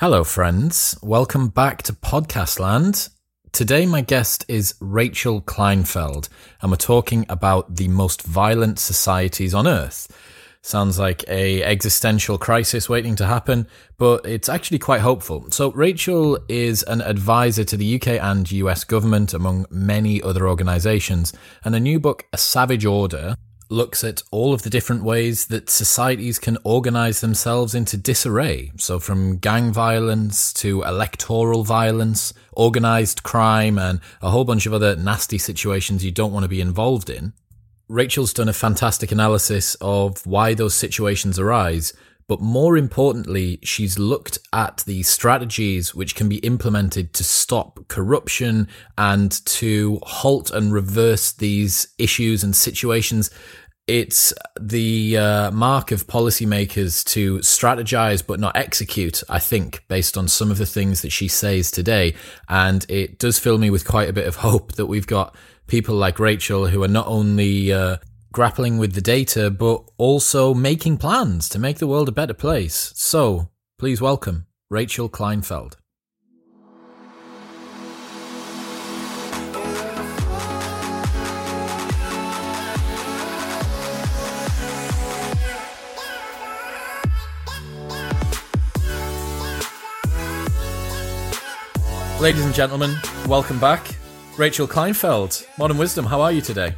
Hello, friends. Welcome back to Podcast Land. Today, my guest is Rachel Kleinfeld, and we're talking about the most violent societies on Earth. Sounds like a existential crisis waiting to happen, but it's actually quite hopeful. So, Rachel is an advisor to the UK and US government, among many other organizations, and a new book, A Savage Order, looks at all of the different ways that societies can organize themselves into disarray. So, from gang violence to electoral violence, organized crime, and a whole bunch of other nasty situations you don't want to be involved in. Rachel's done a fantastic analysis of why those situations arise. But more importantly, she's looked at the strategies which can be implemented to stop corruption and to halt and reverse these issues and situations it's the uh, mark of policymakers to strategize but not execute, I think, based on some of the things that she says today. And it does fill me with quite a bit of hope that we've got people like Rachel who are not only uh, grappling with the data, but also making plans to make the world a better place. So please welcome Rachel Kleinfeld. Ladies and gentlemen, welcome back. Rachel Kleinfeld, Modern Wisdom, how are you today?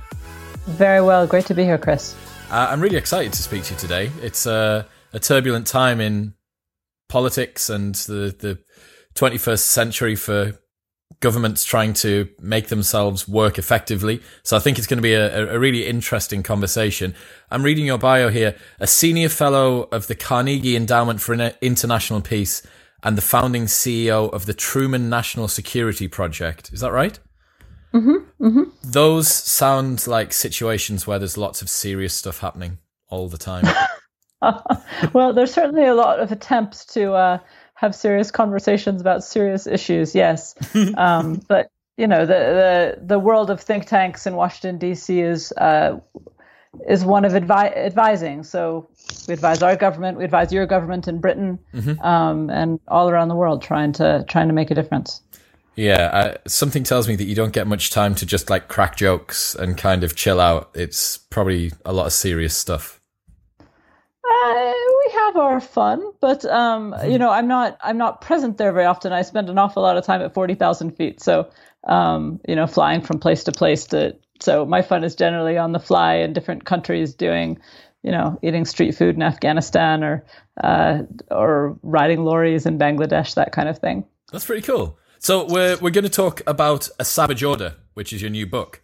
Very well. Great to be here, Chris. Uh, I'm really excited to speak to you today. It's uh, a turbulent time in politics and the, the 21st century for governments trying to make themselves work effectively. So I think it's going to be a, a, really interesting conversation. I'm reading your bio here, a senior fellow of the Carnegie Endowment for International Peace and the founding CEO of the Truman National Security Project. Is that right? Mm-hmm, mm-hmm. Those sound like situations where there's lots of serious stuff happening all the time. well, there's certainly a lot of attempts to uh, have serious conversations about serious issues. Yes, um, but you know the, the the world of think tanks in Washington D.C. is uh, is one of advi- advising. So we advise our government, we advise your government in Britain, mm-hmm. um, and all around the world, trying to trying to make a difference. Yeah, uh, something tells me that you don't get much time to just like crack jokes and kind of chill out. It's probably a lot of serious stuff. Uh, we have our fun, but um, mm-hmm. you know, I'm not I'm not present there very often. I spend an awful lot of time at forty thousand feet, so um, you know, flying from place to place to so my fun is generally on the fly in different countries doing, you know, eating street food in Afghanistan or uh, or riding lorries in Bangladesh, that kind of thing. That's pretty cool. So we're we're going to talk about a Savage Order, which is your new book.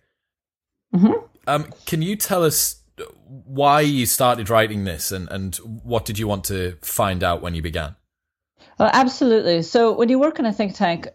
Mm-hmm. Um, can you tell us why you started writing this, and and what did you want to find out when you began? Well, absolutely. So when you work in a think tank,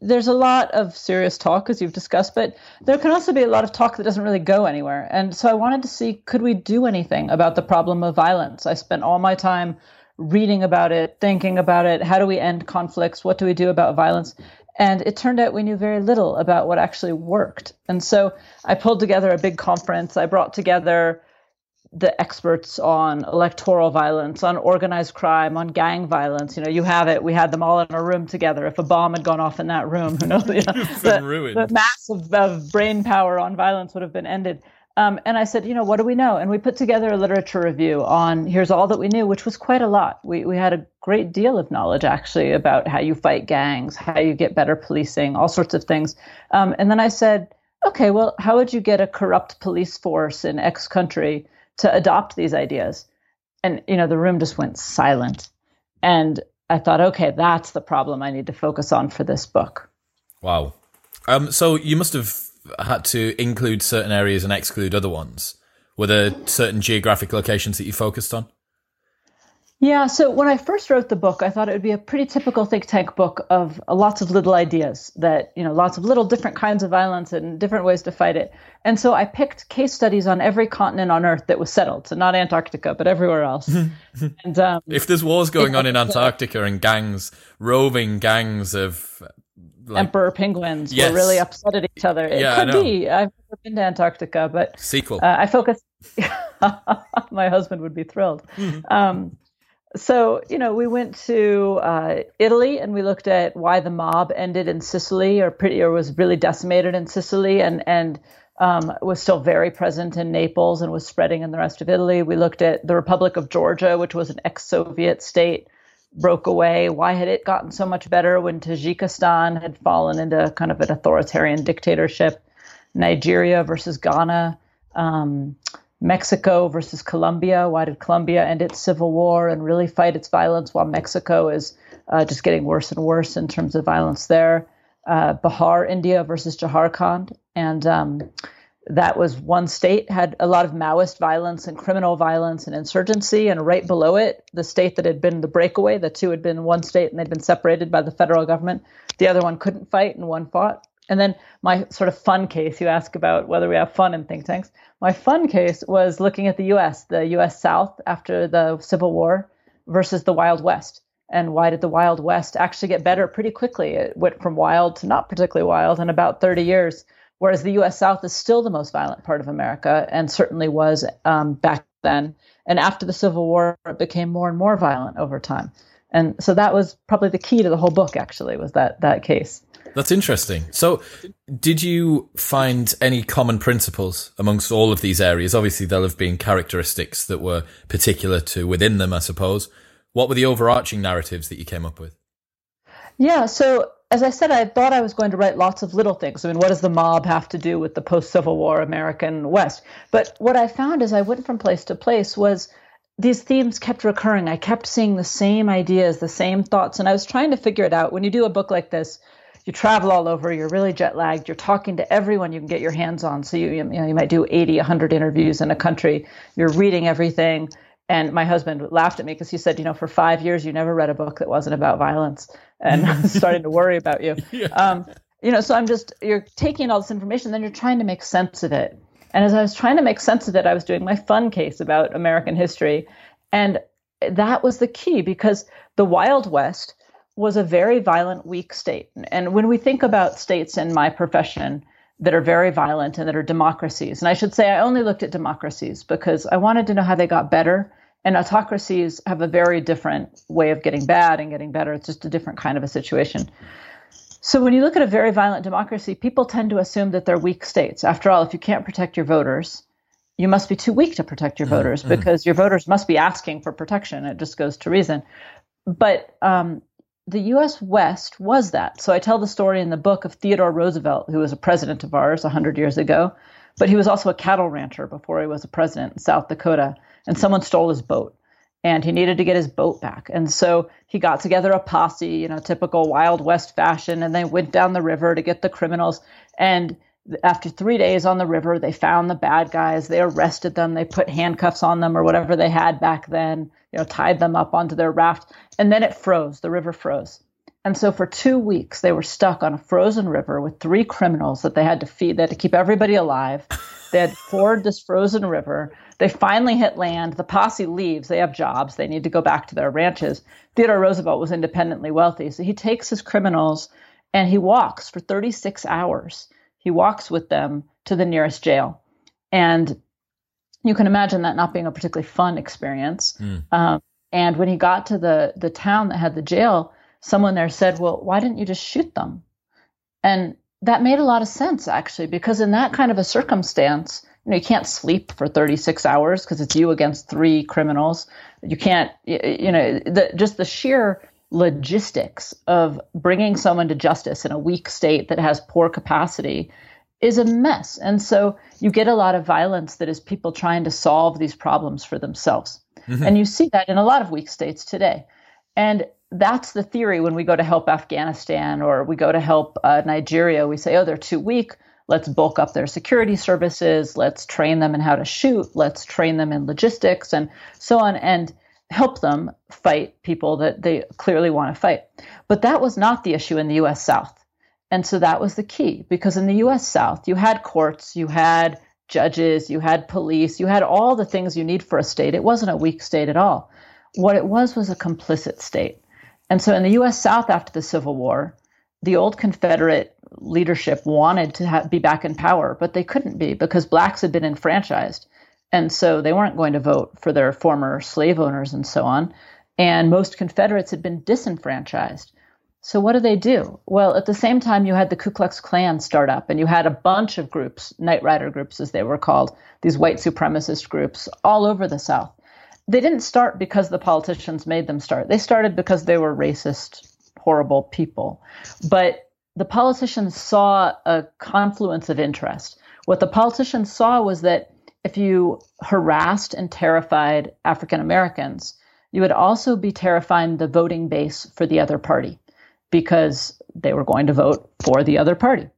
there's a lot of serious talk as you've discussed but there can also be a lot of talk that doesn't really go anywhere and so i wanted to see could we do anything about the problem of violence i spent all my time reading about it thinking about it how do we end conflicts what do we do about violence and it turned out we knew very little about what actually worked and so i pulled together a big conference i brought together the experts on electoral violence, on organized crime, on gang violence. You know, you have it. We had them all in a room together. If a bomb had gone off in that room, who knows? You know, the, the mass of, of, brain power on violence would have been ended. Um, and I said, you know, what do we know? And we put together a literature review on here's all that we knew, which was quite a lot. We we had a great deal of knowledge actually about how you fight gangs, how you get better policing, all sorts of things. Um, and then I said, okay, well, how would you get a corrupt police force in X country? to adopt these ideas. And, you know, the room just went silent. And I thought, okay, that's the problem I need to focus on for this book. Wow. Um, so you must have had to include certain areas and exclude other ones. Were there certain geographic locations that you focused on? Yeah, so when I first wrote the book, I thought it would be a pretty typical think tank book of lots of little ideas that, you know, lots of little different kinds of violence and different ways to fight it. And so I picked case studies on every continent on Earth that was settled. So not Antarctica, but everywhere else. and um, if there's wars going on in Antarctica and gangs, roving gangs of like, emperor penguins yes. were really upset at each other. It yeah, could be. I've never been to Antarctica, but sequel. Uh, I focus. My husband would be thrilled. Mm-hmm. Um, So, you know, we went to uh, Italy and we looked at why the mob ended in Sicily or pretty or was really decimated in Sicily and and um, was still very present in Naples and was spreading in the rest of Italy. We looked at the Republic of Georgia, which was an ex-Soviet state, broke away. Why had it gotten so much better when Tajikistan had fallen into kind of an authoritarian dictatorship? Nigeria versus Ghana. Um, Mexico versus Colombia. Why did Colombia end its civil war and really fight its violence while Mexico is uh, just getting worse and worse in terms of violence there? Uh, Bihar, India versus Jharkhand. And um, that was one state had a lot of Maoist violence and criminal violence and insurgency. And right below it, the state that had been the breakaway, the two had been one state and they'd been separated by the federal government. The other one couldn't fight and one fought. And then my sort of fun case, you ask about whether we have fun in think tanks. My fun case was looking at the US, the US South after the Civil War versus the Wild West. And why did the Wild West actually get better pretty quickly? It went from wild to not particularly wild in about 30 years, whereas the US South is still the most violent part of America and certainly was um, back then. And after the Civil War, it became more and more violent over time. And so that was probably the key to the whole book, actually, was that, that case. That's interesting. So, did you find any common principles amongst all of these areas? Obviously, there'll have been characteristics that were particular to within them, I suppose. What were the overarching narratives that you came up with? Yeah, so as I said, I thought I was going to write lots of little things. I mean, what does the mob have to do with the post Civil War American West? But what I found as I went from place to place was these themes kept recurring. I kept seeing the same ideas, the same thoughts, and I was trying to figure it out. When you do a book like this, you travel all over, you're really jet lagged, you're talking to everyone you can get your hands on. So you, you know, you might do 80, 100 interviews in a country, you're reading everything. And my husband laughed at me because he said, you know, for five years, you never read a book that wasn't about violence. And starting to worry about you. Yeah. Um, you know, so I'm just, you're taking all this information, then you're trying to make sense of it. And as I was trying to make sense of it, I was doing my fun case about American history. And that was the key because the Wild West was a very violent, weak state. And when we think about states in my profession that are very violent and that are democracies, and I should say I only looked at democracies because I wanted to know how they got better. And autocracies have a very different way of getting bad and getting better. It's just a different kind of a situation. So when you look at a very violent democracy, people tend to assume that they're weak states. After all, if you can't protect your voters, you must be too weak to protect your mm-hmm. voters mm-hmm. because your voters must be asking for protection. It just goes to reason. But um, the US West was that. So I tell the story in the book of Theodore Roosevelt, who was a president of ours 100 years ago, but he was also a cattle rancher before he was a president in South Dakota. And someone stole his boat and he needed to get his boat back. And so he got together a posse, you know, typical Wild West fashion, and they went down the river to get the criminals. And after three days on the river, they found the bad guys. They arrested them. They put handcuffs on them or whatever they had back then, you know, tied them up onto their raft. And then it froze. The river froze. And so for two weeks, they were stuck on a frozen river with three criminals that they had to feed. They had to keep everybody alive. They had to ford this frozen river. They finally hit land. The posse leaves. They have jobs. They need to go back to their ranches. Theodore Roosevelt was independently wealthy. So he takes his criminals and he walks for 36 hours he walks with them to the nearest jail. And you can imagine that not being a particularly fun experience. Mm. Um, and when he got to the, the town that had the jail, someone there said, Well, why didn't you just shoot them? And that made a lot of sense, actually, because in that kind of a circumstance, you know, you can't sleep for 36 hours because it's you against three criminals. You can't, you know, the, just the sheer logistics of bringing someone to justice in a weak state that has poor capacity is a mess. And so you get a lot of violence that is people trying to solve these problems for themselves. Mm-hmm. And you see that in a lot of weak states today. And that's the theory when we go to help Afghanistan or we go to help uh, Nigeria. We say, oh, they're too weak. Let's bulk up their security services. Let's train them in how to shoot. Let's train them in logistics and so on. And help them fight people that they clearly want to fight. But that was not the issue in the US South. And so that was the key because in the US South, you had courts, you had judges, you had police, you had all the things you need for a state. It wasn't a weak state at all. What it was was a complicit state. And so in the US South after the Civil War, the old Confederate leadership wanted to ha- be back in power, but they couldn't be because blacks had been enfranchised. And so they weren't going to vote for their former slave owners and so on. and most Confederates had been disenfranchised. So what do they do? Well, at the same time, you had the Ku Klux Klan start up, and you had a bunch of groups, Night Rider groups as they were called, these white supremacist groups all over the South. They didn't start because the politicians made them start. They started because they were racist, horrible people. But the politicians saw a confluence of interest. What the politicians saw was that if you harassed and terrified African Americans, you would also be terrifying the voting base for the other party because they were going to vote for the other party.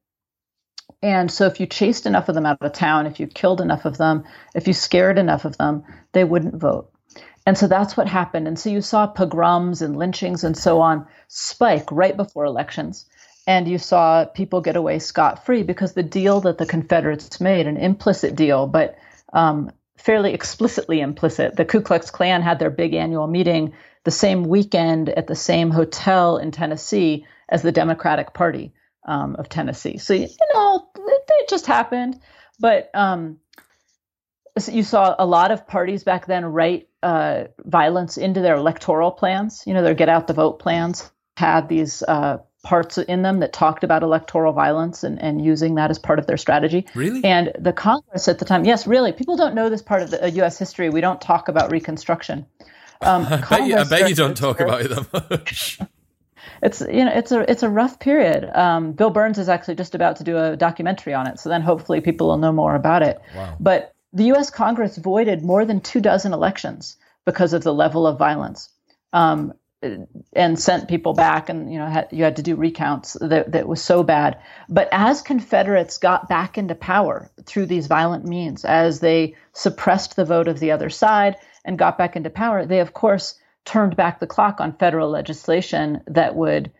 And so, if you chased enough of them out of town, if you killed enough of them, if you scared enough of them, they wouldn't vote. And so that's what happened. And so you saw pogroms and lynchings and so on spike right before elections. And you saw people get away scot free because the deal that the Confederates made, an implicit deal, but um, fairly explicitly implicit, the Ku Klux Klan had their big annual meeting the same weekend at the same hotel in Tennessee as the Democratic Party um, of Tennessee. So, you know, it, it just happened. But um, you saw a lot of parties back then write uh, violence into their electoral plans. You know, their get out the vote plans had these uh, parts in them that talked about electoral violence and, and using that as part of their strategy. Really? And the Congress at the time, yes, really, people don't know this part of the uh, U.S. history. We don't talk about Reconstruction. Um, I, bet you, I bet you don't talk about it that much. it's you know it's a it's a rough period. Um, Bill Burns is actually just about to do a documentary on it, so then hopefully people will know more about it. Wow. But the U.S. Congress voided more than two dozen elections because of the level of violence, um, and sent people back, and you know had, you had to do recounts that that was so bad. But as Confederates got back into power through these violent means, as they suppressed the vote of the other side and got back into power, they of course turned back the clock on federal legislation that would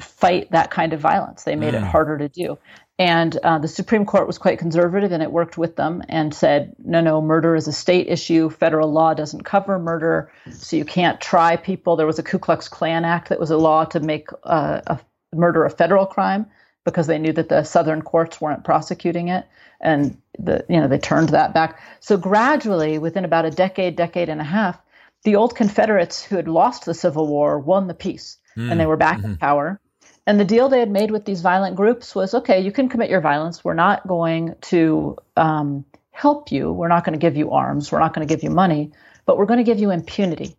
fight that kind of violence. They made mm. it harder to do. And uh, the Supreme Court was quite conservative and it worked with them and said, no, no, murder is a state issue. Federal law doesn't cover murder. So you can't try people. There was a Ku Klux Klan Act that was a law to make uh, a murder a federal crime because they knew that the southern courts weren't prosecuting it and the you know they turned that back so gradually within about a decade decade and a half the old confederates who had lost the civil war won the peace mm. and they were back mm-hmm. in power and the deal they had made with these violent groups was okay you can commit your violence. We're not going to um, help you. We're not going to give you arms. We're not going to give you money but we're going to give you impunity.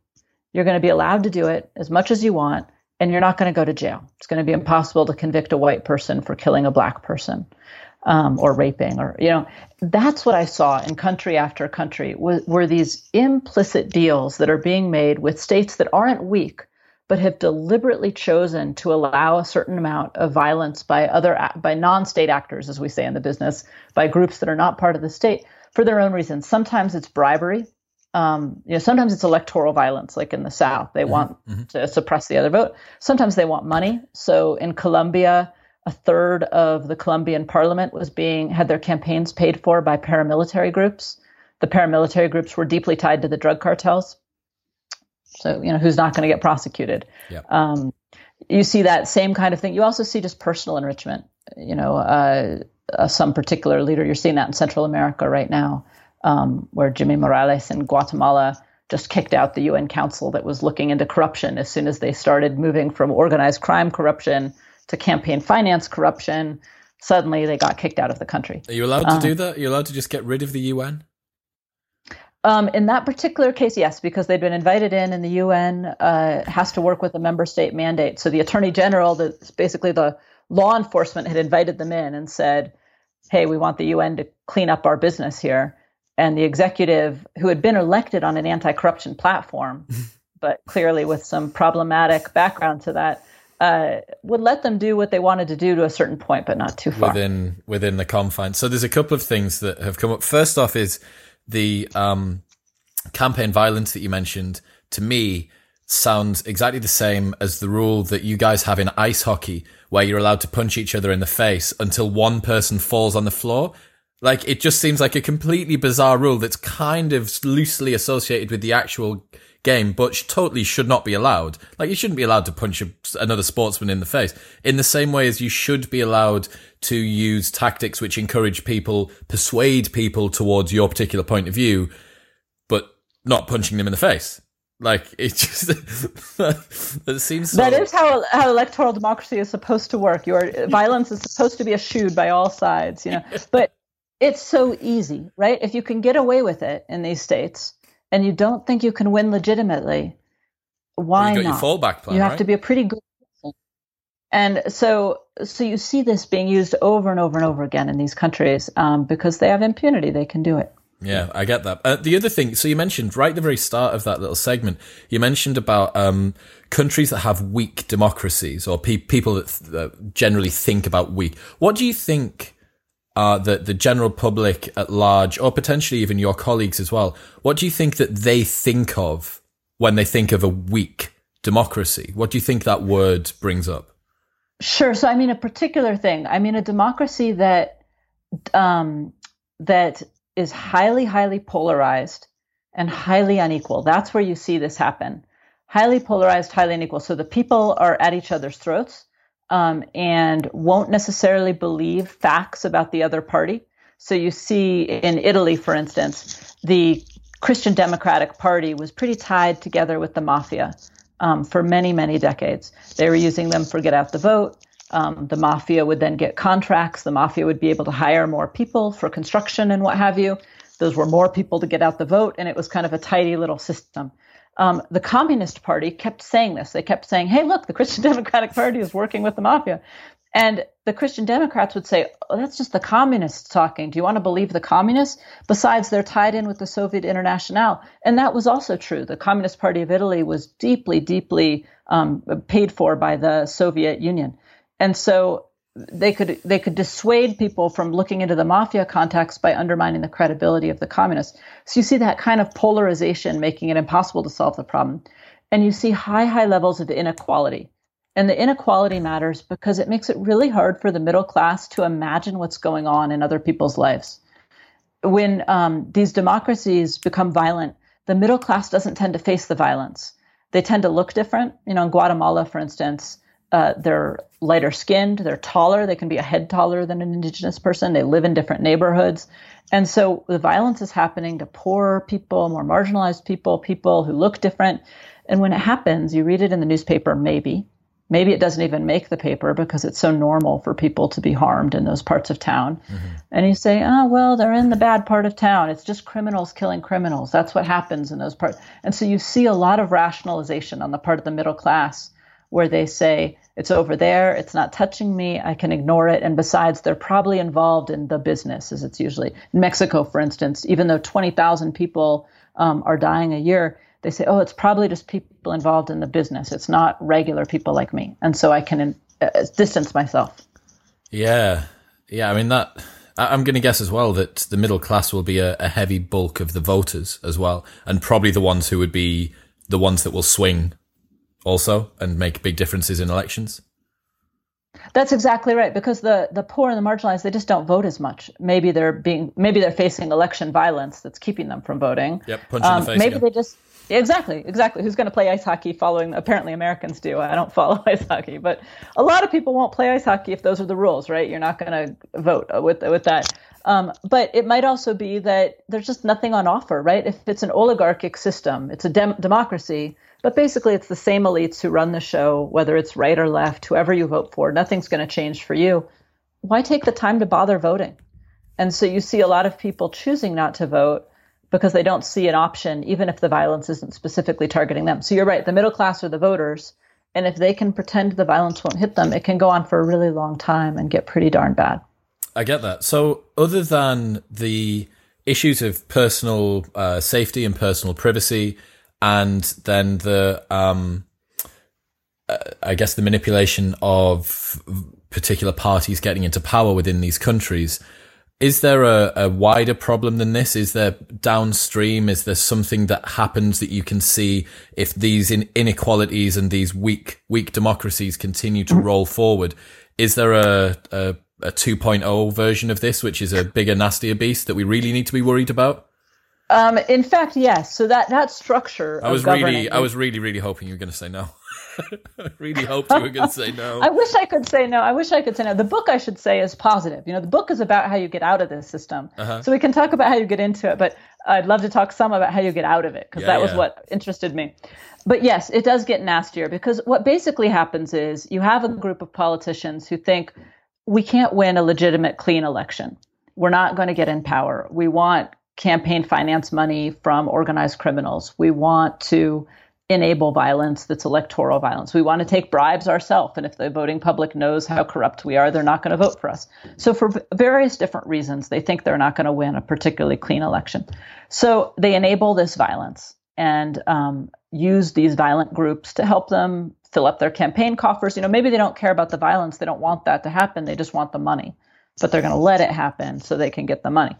You're going to be allowed to do it as much as you want and you're not going to go to jail. It's going to be impossible to convict a white person for killing a black person um, or raping, or you know, that's what I saw in country after country were, were these implicit deals that are being made with states that aren't weak, but have deliberately chosen to allow a certain amount of violence by other by non-state actors, as we say in the business, by groups that are not part of the state for their own reasons. Sometimes it's bribery um, you know, sometimes it's electoral violence, like in the South. They mm-hmm, want mm-hmm. to suppress the other vote. Sometimes they want money. So in Colombia, a third of the Colombian parliament was being had their campaigns paid for by paramilitary groups. The paramilitary groups were deeply tied to the drug cartels. So you know who's not going to get prosecuted. Um, you see that same kind of thing. You also see just personal enrichment. You know, uh, uh, some particular leader. You're seeing that in Central America right now um, where Jimmy Morales in Guatemala just kicked out the UN Council that was looking into corruption as soon as they started moving from organized crime corruption to campaign finance corruption. Suddenly, they got kicked out of the country. Are you allowed to um, do that? Are you allowed to just get rid of the UN? Um, in that particular case, yes, because they'd been invited in, and the UN uh, has to work with a member state mandate. So the Attorney General, the, basically the law enforcement, had invited them in and said, "Hey, we want the UN to clean up our business here." and the executive who had been elected on an anti-corruption platform, but clearly with some problematic background to that, uh, would let them do what they wanted to do to a certain point, but not too far within within the confines. So there's a couple of things that have come up. First off, is the um, campaign violence that you mentioned. To me, sounds exactly the same as the rule that you guys have in ice hockey, where you're allowed to punch each other in the face until one person falls on the floor. Like it just seems like a completely bizarre rule that's kind of loosely associated with the actual game, but totally should not be allowed. Like you shouldn't be allowed to punch a, another sportsman in the face in the same way as you should be allowed to use tactics which encourage people, persuade people towards your particular point of view, but not punching them in the face. Like it just it seems so... that is how how electoral democracy is supposed to work. Your violence is supposed to be eschewed by all sides, you know. But it's so easy, right? If you can get away with it in these states, and you don't think you can win legitimately, why well, not? Your fallback plan, you have right? to be a pretty good person. And so, so you see this being used over and over and over again in these countries um, because they have impunity; they can do it. Yeah, I get that. Uh, the other thing, so you mentioned right at the very start of that little segment, you mentioned about um, countries that have weak democracies or pe- people that, th- that generally think about weak. What do you think uh, that the general public at large, or potentially even your colleagues as well, what do you think that they think of when they think of a weak democracy? What do you think that word brings up? Sure. So, I mean, a particular thing. I mean, a democracy that um, that is highly, highly polarized and highly unequal. That's where you see this happen. Highly polarized, highly unequal. So the people are at each other's throats um, and won't necessarily believe facts about the other party. So you see in Italy, for instance, the Christian Democratic Party was pretty tied together with the mafia um, for many, many decades. They were using them for get out the vote. Um, the mafia would then get contracts. The mafia would be able to hire more people for construction and what have you. Those were more people to get out the vote, and it was kind of a tidy little system. Um, the Communist Party kept saying this. They kept saying, hey, look, the Christian Democratic Party is working with the mafia. And the Christian Democrats would say, oh, that's just the communists talking. Do you want to believe the communists? Besides, they're tied in with the Soviet Internationale. And that was also true. The Communist Party of Italy was deeply, deeply um, paid for by the Soviet Union. And so they could they could dissuade people from looking into the mafia context by undermining the credibility of the communists. So you see that kind of polarization making it impossible to solve the problem. And you see high, high levels of inequality. And the inequality matters because it makes it really hard for the middle class to imagine what's going on in other people's lives. When um, these democracies become violent, the middle class doesn't tend to face the violence. They tend to look different. You know, in Guatemala, for instance, uh, they're lighter skinned, they're taller, they can be a head taller than an indigenous person, they live in different neighborhoods. And so the violence is happening to poorer people, more marginalized people, people who look different. And when it happens, you read it in the newspaper, maybe. Maybe it doesn't even make the paper because it's so normal for people to be harmed in those parts of town. Mm-hmm. And you say, oh, well, they're in the bad part of town. It's just criminals killing criminals. That's what happens in those parts. And so you see a lot of rationalization on the part of the middle class where they say, it's over there, it's not touching me, I can ignore it. And besides, they're probably involved in the business, as it's usually. In Mexico, for instance, even though 20,000 people um, are dying a year, they say, oh, it's probably just people involved in the business. It's not regular people like me. And so I can uh, distance myself. Yeah. Yeah. I mean, that. I'm going to guess as well that the middle class will be a, a heavy bulk of the voters as well, and probably the ones who would be the ones that will swing also and make big differences in elections? That's exactly right because the the poor and the marginalized they just don't vote as much. Maybe they're being maybe they're facing election violence that's keeping them from voting. Yep, punch um, in the face. Maybe again. they just exactly exactly who's going to play ice hockey following apparently Americans do. I don't follow ice hockey, but a lot of people won't play ice hockey if those are the rules, right? You're not going to vote with with that. Um, but it might also be that there's just nothing on offer, right? If it's an oligarchic system, it's a dem- democracy but basically, it's the same elites who run the show, whether it's right or left, whoever you vote for, nothing's going to change for you. Why take the time to bother voting? And so you see a lot of people choosing not to vote because they don't see an option, even if the violence isn't specifically targeting them. So you're right, the middle class are the voters. And if they can pretend the violence won't hit them, it can go on for a really long time and get pretty darn bad. I get that. So, other than the issues of personal uh, safety and personal privacy, and then the um, uh, I guess the manipulation of particular parties getting into power within these countries. Is there a, a, wider problem than this? Is there downstream? Is there something that happens that you can see if these in inequalities and these weak weak democracies continue to roll forward? Is there a, a, a 2.0 version of this, which is a bigger, nastier beast that we really need to be worried about? Um, in fact, yes. So that that structure. I was really, I was really, really hoping you were going to say no. I really hoped you were going to say no. I wish I could say no. I wish I could say no. The book, I should say, is positive. You know, the book is about how you get out of this system. Uh-huh. So we can talk about how you get into it, but I'd love to talk some about how you get out of it because yeah, that was yeah. what interested me. But yes, it does get nastier because what basically happens is you have a group of politicians who think we can't win a legitimate, clean election. We're not going to get in power. We want campaign finance money from organized criminals. We want to enable violence that's electoral violence. We want to take bribes ourselves. And if the voting public knows how corrupt we are, they're not going to vote for us. So, for various different reasons, they think they're not going to win a particularly clean election. So, they enable this violence and um, use these violent groups to help them fill up their campaign coffers. You know, maybe they don't care about the violence, they don't want that to happen, they just want the money. But they're going to let it happen so they can get the money.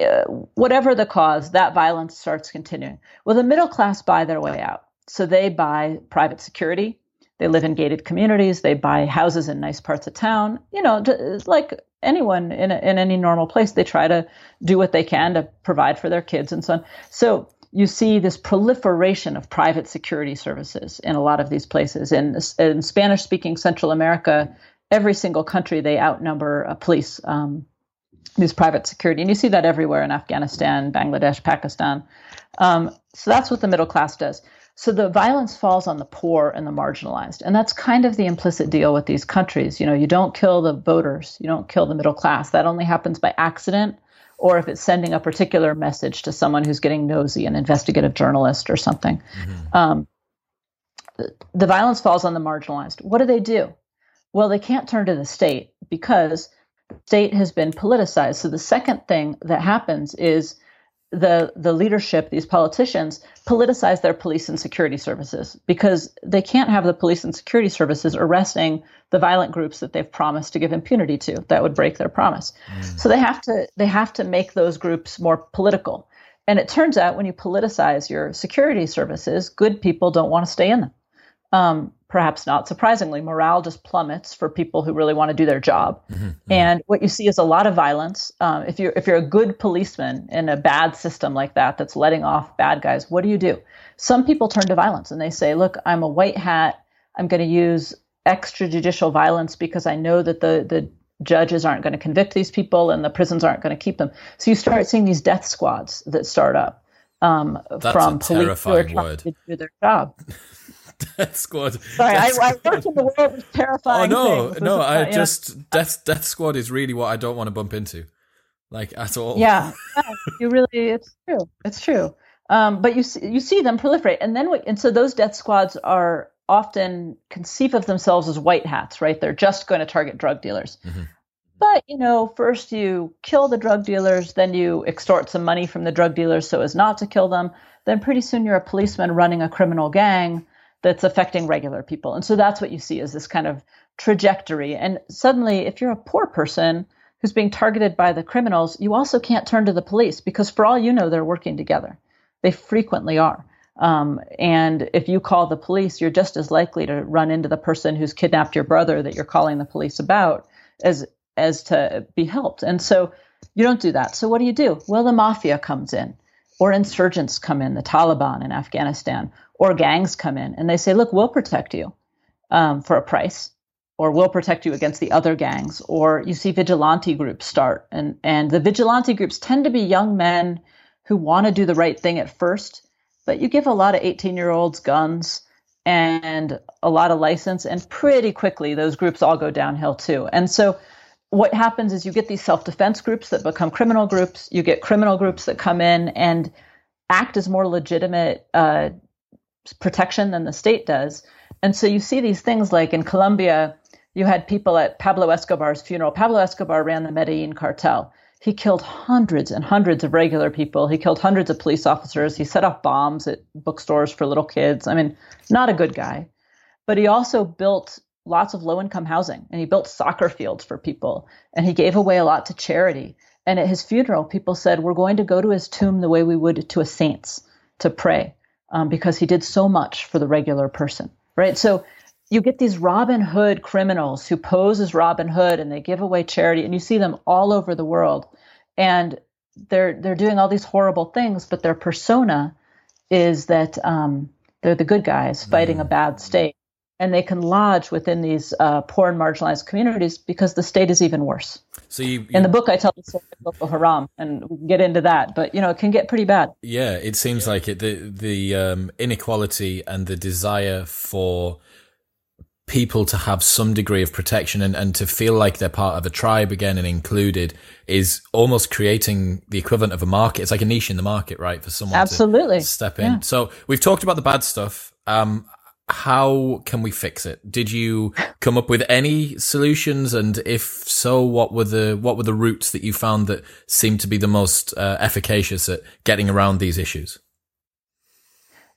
Uh, whatever the cause, that violence starts continuing. Well, the middle class buy their way out. So they buy private security. They live in gated communities. They buy houses in nice parts of town. You know, like anyone in, a, in any normal place, they try to do what they can to provide for their kids and so on. So you see this proliferation of private security services in a lot of these places. In, in Spanish speaking Central America, every single country, they outnumber a police. Um, these private security. And you see that everywhere in Afghanistan, Bangladesh, Pakistan. Um, so that's what the middle class does. So the violence falls on the poor and the marginalized. And that's kind of the implicit deal with these countries. You know, you don't kill the voters, you don't kill the middle class. That only happens by accident or if it's sending a particular message to someone who's getting nosy, an investigative journalist or something. Mm-hmm. Um, the violence falls on the marginalized. What do they do? Well, they can't turn to the state because the state has been politicized. So the second thing that happens is the the leadership, these politicians, politicize their police and security services because they can't have the police and security services arresting the violent groups that they've promised to give impunity to. That would break their promise. Mm. So they have to they have to make those groups more political. And it turns out when you politicize your security services, good people don't want to stay in them. Um, perhaps not surprisingly, morale just plummets for people who really want to do their job. Mm-hmm, mm-hmm. And what you see is a lot of violence. Um, if you're if you're a good policeman in a bad system like that that's letting off bad guys, what do you do? Some people turn to violence and they say, "Look, I'm a white hat. I'm going to use extrajudicial violence because I know that the the judges aren't going to convict these people and the prisons aren't going to keep them." So you start seeing these death squads that start up um, from police who are trying word. to do their job. Death Squad. Sorry, Death I, I worked in the world of terrifying. Oh no, no, I just Death Death Squad is really what I don't want to bump into, like at all. Yeah, yeah you really, it's true, it's true. Um, but you see, you see them proliferate, and then and so those death squads are often conceive of themselves as white hats, right? They're just going to target drug dealers. Mm-hmm. But you know, first you kill the drug dealers, then you extort some money from the drug dealers so as not to kill them. Then pretty soon you're a policeman running a criminal gang that's affecting regular people. And so that's what you see is this kind of trajectory. And suddenly, if you're a poor person who's being targeted by the criminals, you also can't turn to the police because, for all you know, they're working together. They frequently are. Um, and if you call the police, you're just as likely to run into the person who's kidnapped your brother that you're calling the police about as as to be helped. And so you don't do that. So what do you do? Well, the mafia comes in, or insurgents come in, the Taliban in Afghanistan, or gangs come in and they say, look, we'll protect you um, for a price, or we'll protect you against the other gangs. Or you see vigilante groups start, and, and the vigilante groups tend to be young men who want to do the right thing at first, but you give a lot of 18 year olds guns and a lot of license, and pretty quickly those groups all go downhill too. And so what happens is you get these self defense groups that become criminal groups, you get criminal groups that come in and act as more legitimate uh, protection than the state does. And so you see these things like in Colombia, you had people at Pablo Escobar's funeral. Pablo Escobar ran the Medellin cartel. He killed hundreds and hundreds of regular people. He killed hundreds of police officers. He set off bombs at bookstores for little kids. I mean, not a good guy. But he also built lots of low income housing and he built soccer fields for people and he gave away a lot to charity. And at his funeral, people said, We're going to go to his tomb the way we would to a saint's to pray um, because he did so much for the regular person, right? So you get these Robin Hood criminals who pose as Robin Hood and they give away charity, and you see them all over the world. And they're they're doing all these horrible things, but their persona is that um, they're the good guys fighting a bad state, and they can lodge within these uh, poor and marginalized communities because the state is even worse. So you, you, in the book, I tell the story of Boko Haram, and we get into that. But you know, it can get pretty bad. Yeah, it seems like it. The the um, inequality and the desire for people to have some degree of protection and, and to feel like they're part of a tribe again and included is almost creating the equivalent of a market. It's like a niche in the market, right? For someone Absolutely. to step in. Yeah. So we've talked about the bad stuff. Um, how can we fix it? Did you come up with any solutions? And if so, what were the, what were the routes that you found that seemed to be the most uh, efficacious at getting around these issues?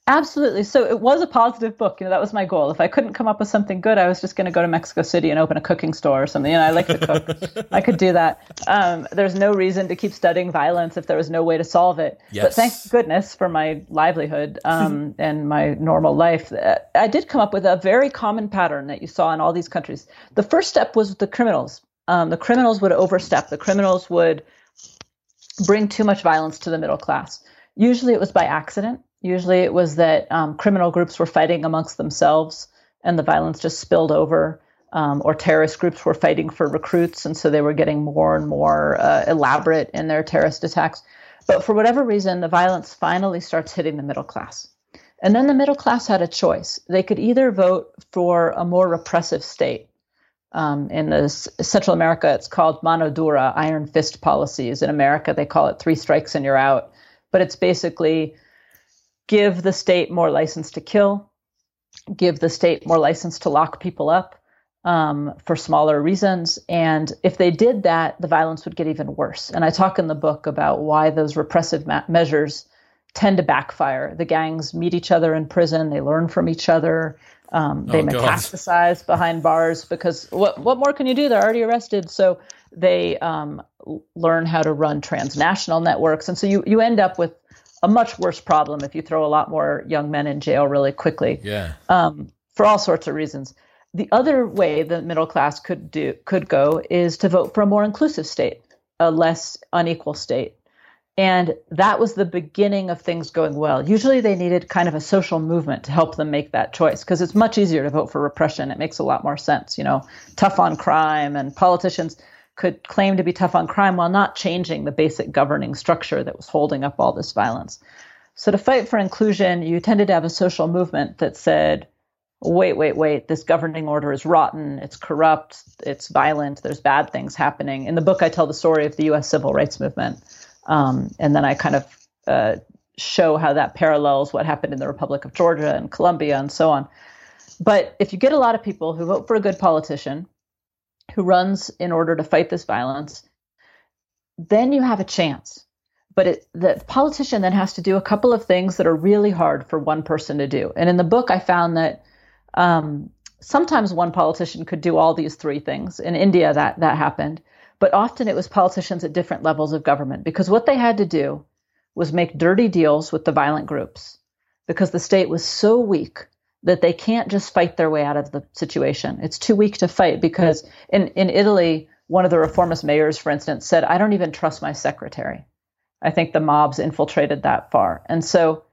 Absolutely. So it was a positive book. You know, that was my goal. If I couldn't come up with something good, I was just going to go to Mexico City and open a cooking store or something. You know, I like to cook. I could do that. Um, there's no reason to keep studying violence if there was no way to solve it. Yes. But thank goodness for my livelihood um, and my normal life. Uh, I did come up with a very common pattern that you saw in all these countries. The first step was the criminals. Um, the criminals would overstep. The criminals would bring too much violence to the middle class. Usually it was by accident Usually it was that um, criminal groups were fighting amongst themselves and the violence just spilled over, um, or terrorist groups were fighting for recruits, and so they were getting more and more uh, elaborate in their terrorist attacks. But for whatever reason, the violence finally starts hitting the middle class. And then the middle class had a choice. They could either vote for a more repressive state. Um, in the Central America, it's called mano dura, iron fist policies. In America, they call it three strikes and you're out. But it's basically give the state more license to kill, give the state more license to lock people up um, for smaller reasons. And if they did that, the violence would get even worse. And I talk in the book about why those repressive ma- measures tend to backfire. The gangs meet each other in prison, they learn from each other. Um, they oh, metastasize God. behind bars because what what more can you do? They're already arrested, so they um, learn how to run transnational networks, and so you you end up with a much worse problem if you throw a lot more young men in jail really quickly. Yeah. Um, for all sorts of reasons. The other way the middle class could do could go is to vote for a more inclusive state, a less unequal state. And that was the beginning of things going well. Usually they needed kind of a social movement to help them make that choice because it's much easier to vote for repression. It makes a lot more sense, you know, tough on crime and politicians could claim to be tough on crime while not changing the basic governing structure that was holding up all this violence. So, to fight for inclusion, you tended to have a social movement that said, wait, wait, wait, this governing order is rotten, it's corrupt, it's violent, there's bad things happening. In the book, I tell the story of the US civil rights movement. Um, and then I kind of uh, show how that parallels what happened in the Republic of Georgia and Colombia and so on. But if you get a lot of people who vote for a good politician, who runs in order to fight this violence, then you have a chance. But it, the politician then has to do a couple of things that are really hard for one person to do. And in the book, I found that um, sometimes one politician could do all these three things. In India, that that happened, but often it was politicians at different levels of government because what they had to do was make dirty deals with the violent groups because the state was so weak that they can't just fight their way out of the situation. It's too weak to fight because in, in Italy, one of the reformist mayors, for instance, said, I don't even trust my secretary. I think the mobs infiltrated that far. And so,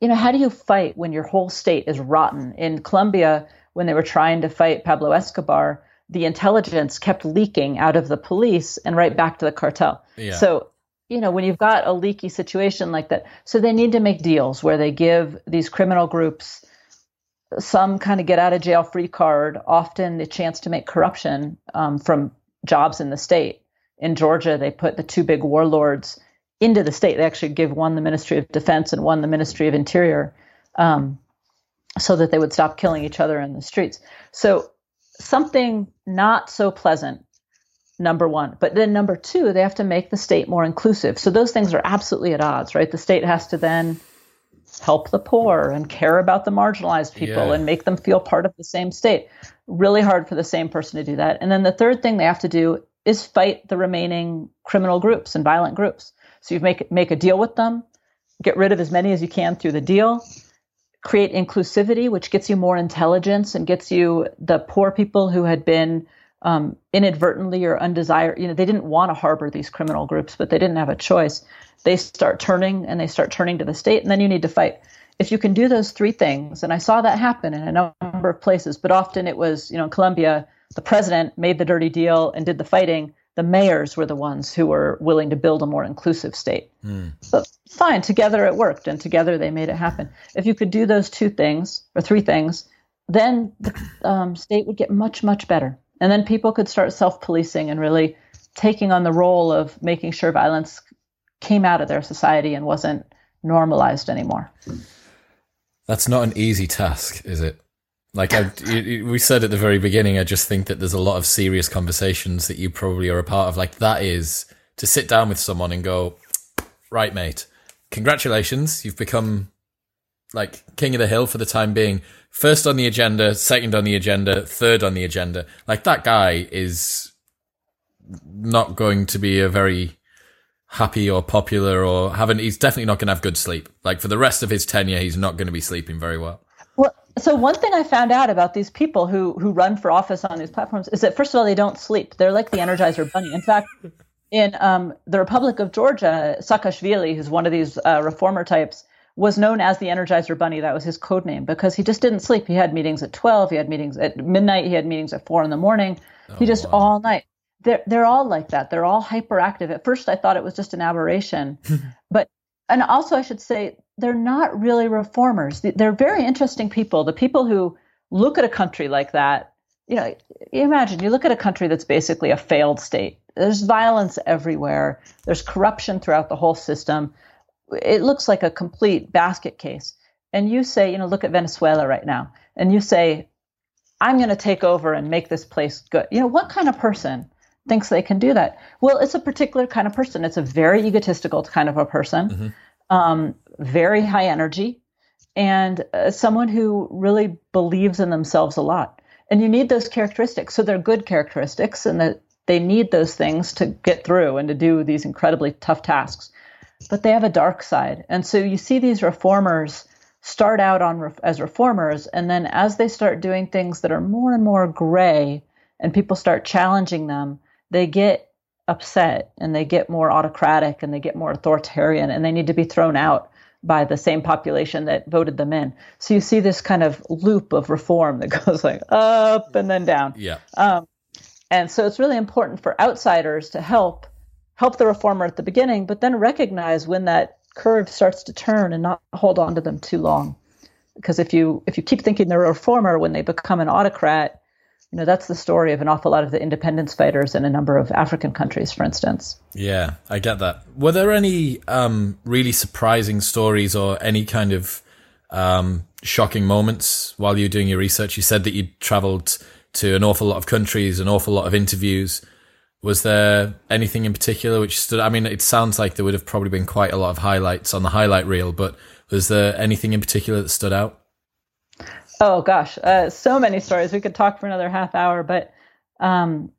you know, how do you fight when your whole state is rotten? In Colombia, when they were trying to fight Pablo Escobar, the intelligence kept leaking out of the police and right back to the cartel. Yeah. So, you know, when you've got a leaky situation like that, so they need to make deals where they give these criminal groups some kind of get out of jail free card, often the chance to make corruption um, from jobs in the state. In Georgia, they put the two big warlords into the state. They actually give one the Ministry of Defense and one the Ministry of Interior um, so that they would stop killing each other in the streets. So, something not so pleasant, number one. But then, number two, they have to make the state more inclusive. So, those things are absolutely at odds, right? The state has to then help the poor and care about the marginalized people yeah. and make them feel part of the same state. Really hard for the same person to do that. And then the third thing they have to do is fight the remaining criminal groups and violent groups. So you make make a deal with them, get rid of as many as you can through the deal, create inclusivity, which gets you more intelligence and gets you the poor people who had been um, inadvertently or undesired, you know, they didn't want to harbor these criminal groups, but they didn't have a choice. They start turning and they start turning to the state, and then you need to fight. If you can do those three things, and I saw that happen in a number of places, but often it was, you know, in Colombia, the president made the dirty deal and did the fighting. The mayors were the ones who were willing to build a more inclusive state. Mm. But fine, together it worked, and together they made it happen. If you could do those two things or three things, then the um, state would get much, much better. And then people could start self policing and really taking on the role of making sure violence came out of their society and wasn't normalized anymore. That's not an easy task, is it? Like I, we said at the very beginning, I just think that there's a lot of serious conversations that you probably are a part of. Like that is to sit down with someone and go, right, mate, congratulations, you've become like king of the hill for the time being. First on the agenda, second on the agenda, third on the agenda. Like that guy is not going to be a very happy or popular or having, he's definitely not going to have good sleep. Like for the rest of his tenure, he's not going to be sleeping very well. Well, so one thing I found out about these people who who run for office on these platforms is that first of all, they don't sleep. They're like the Energizer Bunny. In fact, in um, the Republic of Georgia, Saakashvili, who's one of these uh, reformer types, was known as the Energizer Bunny. That was his code name because he just didn't sleep. He had meetings at 12, he had meetings at midnight, he had meetings at 4 in the morning. Oh, he just wow. all night. They're, they're all like that. They're all hyperactive. At first, I thought it was just an aberration. but, and also, I should say, they're not really reformers. They're very interesting people. The people who look at a country like that, you know, imagine you look at a country that's basically a failed state. There's violence everywhere, there's corruption throughout the whole system it looks like a complete basket case. And you say, you know, look at Venezuela right now, and you say, I'm going to take over and make this place good. You know, what kind of person thinks they can do that? Well, it's a particular kind of person. It's a very egotistical kind of a person, mm-hmm. um, very high energy, and uh, someone who really believes in themselves a lot. And you need those characteristics. So they're good characteristics, and that they need those things to get through and to do these incredibly tough tasks but they have a dark side. And so you see these reformers start out on as reformers, and then as they start doing things that are more and more gray, and people start challenging them, they get upset and they get more autocratic and they get more authoritarian, and they need to be thrown out by the same population that voted them in. So you see this kind of loop of reform that goes like up and then down. Yeah. Um, and so it's really important for outsiders to help help the reformer at the beginning, but then recognize when that curve starts to turn and not hold on to them too long. Because if you if you keep thinking they're a reformer when they become an autocrat, you know that's the story of an awful lot of the independence fighters in a number of African countries, for instance. Yeah, I get that. Were there any um, really surprising stories or any kind of um, shocking moments while you were doing your research? You said that you travelled to an awful lot of countries, an awful lot of interviews. Was there anything in particular which stood? I mean, it sounds like there would have probably been quite a lot of highlights on the highlight reel, but was there anything in particular that stood out? Oh gosh, uh, so many stories. We could talk for another half hour, but um,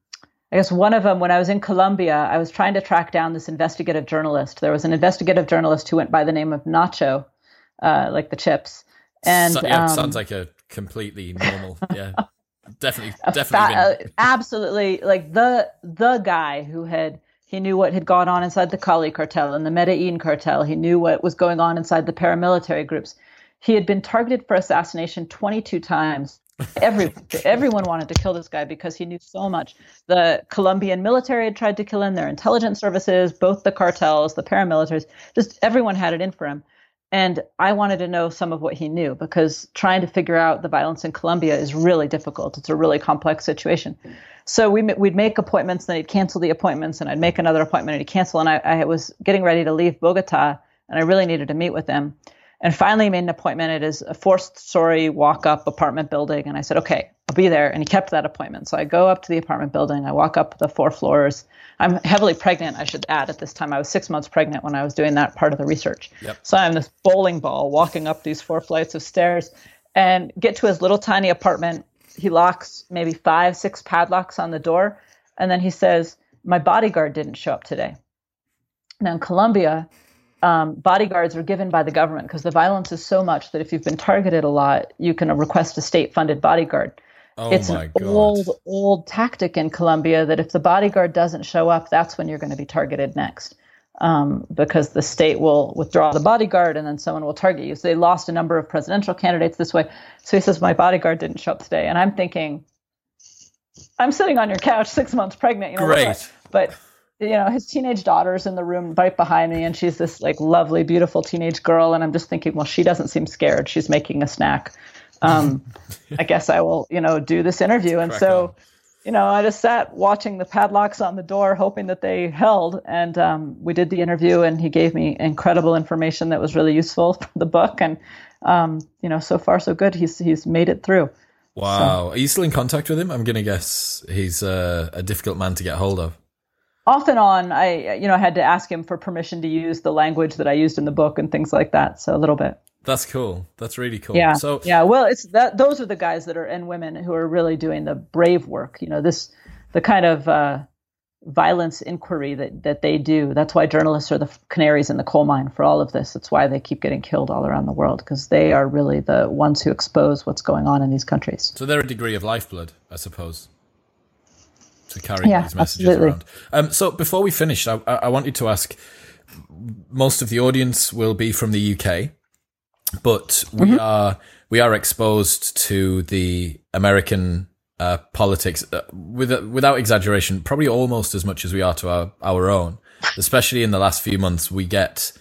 I guess one of them, when I was in Colombia, I was trying to track down this investigative journalist. There was an investigative journalist who went by the name of Nacho, uh, like the chips. And so, yeah, um, sounds like a completely normal, yeah. definitely, definitely, fa- uh, absolutely, like the the guy who had he knew what had gone on inside the Cali cartel and the Medellin cartel. He knew what was going on inside the paramilitary groups. He had been targeted for assassination 22 times. Every, everyone wanted to kill this guy because he knew so much. The Colombian military had tried to kill him, their intelligence services, both the cartels, the paramilitaries, just everyone had it in for him. And I wanted to know some of what he knew because trying to figure out the violence in Colombia is really difficult. It's a really complex situation. So we, we'd make appointments, and he'd cancel the appointments, and I'd make another appointment, and he'd cancel. And I, I was getting ready to leave Bogota, and I really needed to meet with him. And finally made an appointment at his fourth story walk up apartment building. And I said, okay, I'll be there. And he kept that appointment. So I go up to the apartment building. I walk up the four floors. I'm heavily pregnant, I should add, at this time. I was six months pregnant when I was doing that part of the research. Yep. So I'm this bowling ball walking up these four flights of stairs and get to his little tiny apartment. He locks maybe five, six padlocks on the door. And then he says, My bodyguard didn't show up today. Now in Colombia, um, bodyguards are given by the government because the violence is so much that if you've been targeted a lot, you can request a state funded bodyguard. Oh it's an God. old, old tactic in Colombia that if the bodyguard doesn't show up, that's when you're going to be targeted next. Um, because the state will withdraw the bodyguard and then someone will target you. So they lost a number of presidential candidates this way. So he says, My bodyguard didn't show up today. And I'm thinking, I'm sitting on your couch, six months pregnant. You know, Great. But you know, his teenage daughter's in the room right behind me, and she's this like lovely, beautiful teenage girl. And I'm just thinking, well, she doesn't seem scared. She's making a snack. Um, I guess I will, you know, do this interview. And Crack so, on. you know, I just sat watching the padlocks on the door, hoping that they held. And um, we did the interview, and he gave me incredible information that was really useful for the book. And um, you know, so far so good. He's he's made it through. Wow. Are you still in contact with him? I'm going to guess he's uh, a difficult man to get hold of. Off and on, I you know I had to ask him for permission to use the language that I used in the book and things like that. So a little bit. That's cool. That's really cool. Yeah. So yeah. Well, it's that those are the guys that are and women who are really doing the brave work. You know, this the kind of uh, violence inquiry that that they do. That's why journalists are the canaries in the coal mine for all of this. That's why they keep getting killed all around the world because they are really the ones who expose what's going on in these countries. So they're a degree of lifeblood, I suppose, to carry Yeah, these messages absolutely. around. Um, so before we finish, I, I I wanted to ask. Most of the audience will be from the UK, but we Mm-hmm. are we are exposed to the American uh, politics uh, with, without exaggeration, probably almost as much as we are to our, our own. Especially in the last few months, we get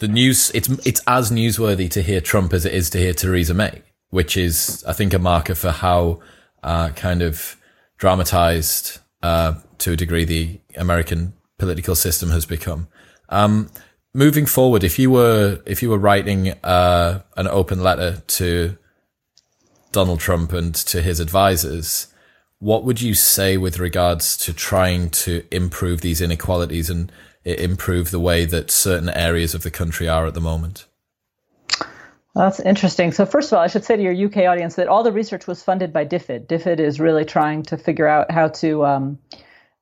the news. It's it's as newsworthy to hear Trump as it is to hear Theresa May, which is, I think, a marker for how uh, kind of dramatized uh, to a degree the American political system has become. Um, moving forward, if you were if you were writing uh, an open letter to Donald Trump and to his advisors, what would you say with regards to trying to improve these inequalities and improve the way that certain areas of the country are at the moment? That's interesting. So, first of all, I should say to your UK audience that all the research was funded by DFID. DFID is really trying to figure out how to um,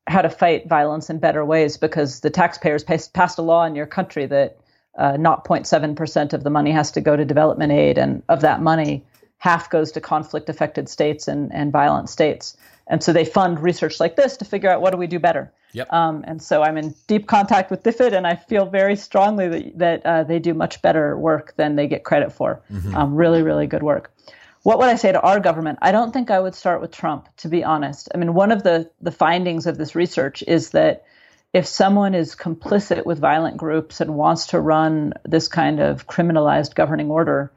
how to fight violence in better ways because the taxpayers pas- passed a law in your country that uh, 0.7% of the money has to go to development aid, and of that money, half goes to conflict affected states and, and violent states. And so they fund research like this to figure out what do we do better. Yep. Um, and so I'm in deep contact with DFID, and I feel very strongly that, that uh, they do much better work than they get credit for. Um, really, really good work. What would I say to our government? I don't think I would start with Trump, to be honest. I mean, one of the, the findings of this research is that if someone is complicit with violent groups and wants to run this kind of criminalized governing order,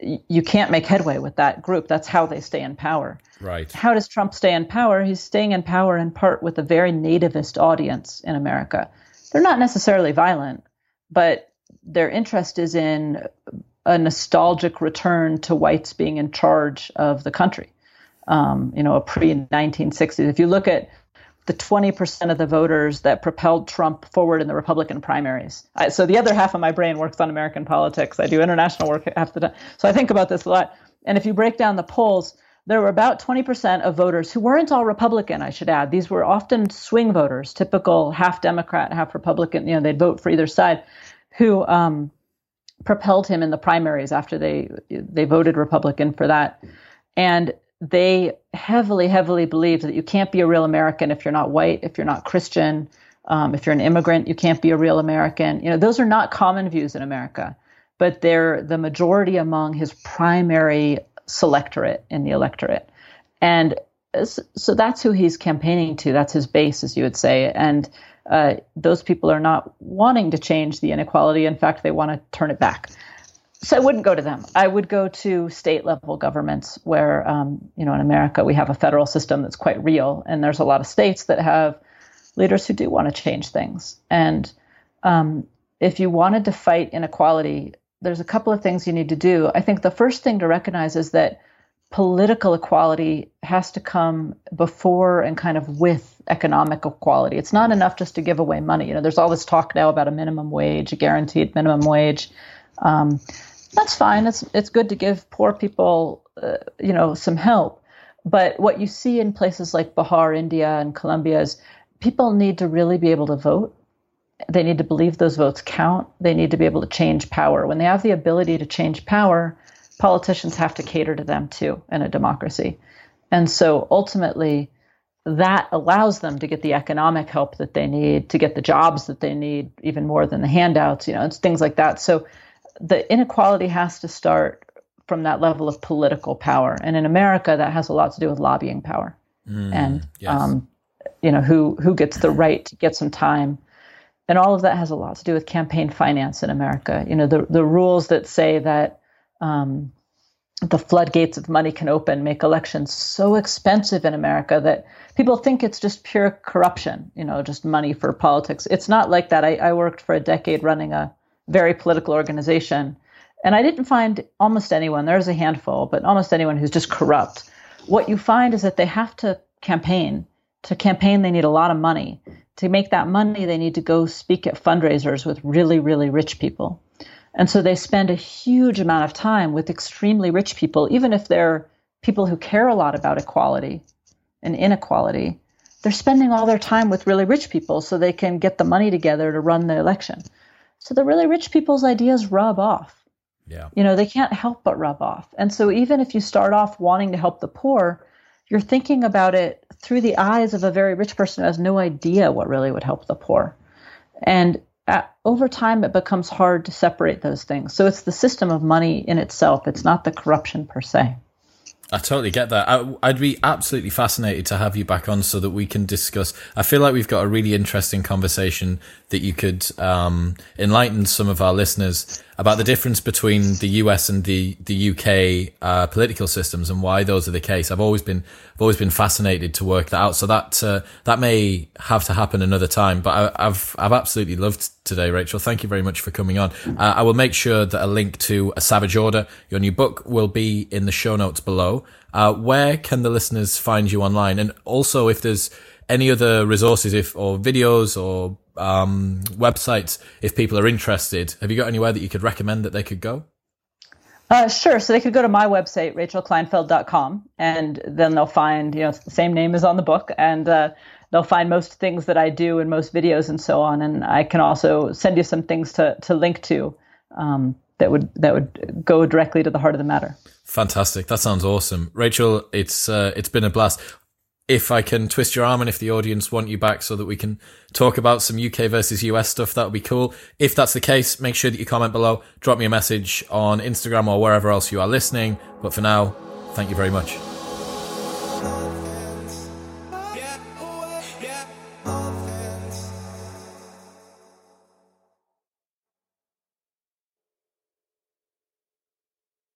you can't make headway with that group. That's how they stay in power Right. how does Trump stay in power? He's staying in power in part with a very nativist audience in America. They're not necessarily violent, but their interest is in a nostalgic return to whites being in charge of the country. Um, you know, a pre 1960s. If you look at the 20% of the voters that propelled Trump forward in the Republican primaries. I, so the other half of my brain works on American politics. I do international work half the time. So I think about this a lot. And if you break down the polls, there were about 20% of voters who weren't all Republican, I should add. These were often swing voters, typical half Democrat, half Republican. You know, they'd vote for either side, who um, propelled him in the primaries after they they voted Republican for that. And they heavily, heavily believed that you can't be a real American if you're not white, if you're not Christian, um, if you're an immigrant, you can't be a real American. You know, those are not common views in America, but they're the majority among his primary selectorate in the electorate. And so that's who he's campaigning to. That's his base, as you would say. And uh, those people are not wanting to change the inequality. In fact, they want to turn it back. So I wouldn't go to them. I would go to state level governments where, um, you know, in America, we have a federal system that's quite real. And there's a lot of states that have leaders who do want to change things. And um, if you wanted to fight inequality, there's a couple of things you need to do. I think the first thing to recognize is that political equality has to come before and kind of with economic equality. It's not enough just to give away money. You know, there's all this talk now about a minimum wage, a guaranteed minimum wage. Um, that's fine. It's it's good to give poor people, uh, you know, some help. But what you see in places like Bihar, India, and Colombia is people need to really be able to vote. They need to believe those votes count. They need to be able to change power. When they have the ability to change power, politicians have to cater to them too in a democracy. And so ultimately, that allows them to get the economic help that they need, to get the jobs that they need, even more than the handouts, you know, it's things like that. So the inequality has to start from that level of political power. And in America, that has a lot to do with lobbying power. Mm, and, yes. um, you know, who, who gets the right to get some time. And all of that has a lot to do with campaign finance in America. You know, the, the rules that say that um, the floodgates of money can open make elections so expensive in America that people think it's just pure corruption, you know, just money for politics. It's not like that. I, I worked for a decade running a very political organization, and I didn't find almost anyone, there's a handful, but almost anyone who's just corrupt. What you find is that they have to campaign. To campaign, they need a lot of money. To make that money, they need to go speak at fundraisers with really, really rich people. And so they spend a huge amount of time with extremely rich people, even if they're people who care a lot about equality and inequality. They're spending all their time with really rich people so they can get the money together to run the election. So the really rich people's ideas rub off. Yeah. You know, they can't help but rub off. And so even if you start off wanting to help the poor, you're thinking about it through the eyes of a very rich person who has no idea what really would help the poor. And at, over time, it becomes hard to separate those things. So it's the system of money in itself, it's not the corruption per se. I totally get that. I, would be absolutely fascinated to have you back on so that we can discuss. I feel like we've got a really interesting conversation that you could um, enlighten some of our listeners about the difference between the US and the the UK uh, political systems and why those are the case. I've always been I've always been fascinated to work that out. So that uh, that may have to happen another time. But I, have I've absolutely loved today, Rachel. Thank you very much for coming on. Uh, I will make sure that a link to a Savage Order, your new book, will be in the show notes below. Uh, where can the listeners find you online? And also, if there's any other resources, if or videos or um, websites if people are interested. Have you got anywhere that you could recommend that they could go? Uh, sure. So they could go to my website, rachelkleinfeld.com, and then they'll find, you know, the same name as on the book, and uh, they'll find most things that I do and most videos and so on. And I can also send you some things to, to link to um, that would that would go directly to the heart of the matter. Fantastic. That sounds awesome. Rachel, it's uh, it's been a blast if I can twist your arm and if the audience want you back so that we can talk about some UK versus US stuff, that would be cool. If that's the case, make sure that you comment below, drop me a message on Instagram or wherever else you are listening. But for now, thank you very much.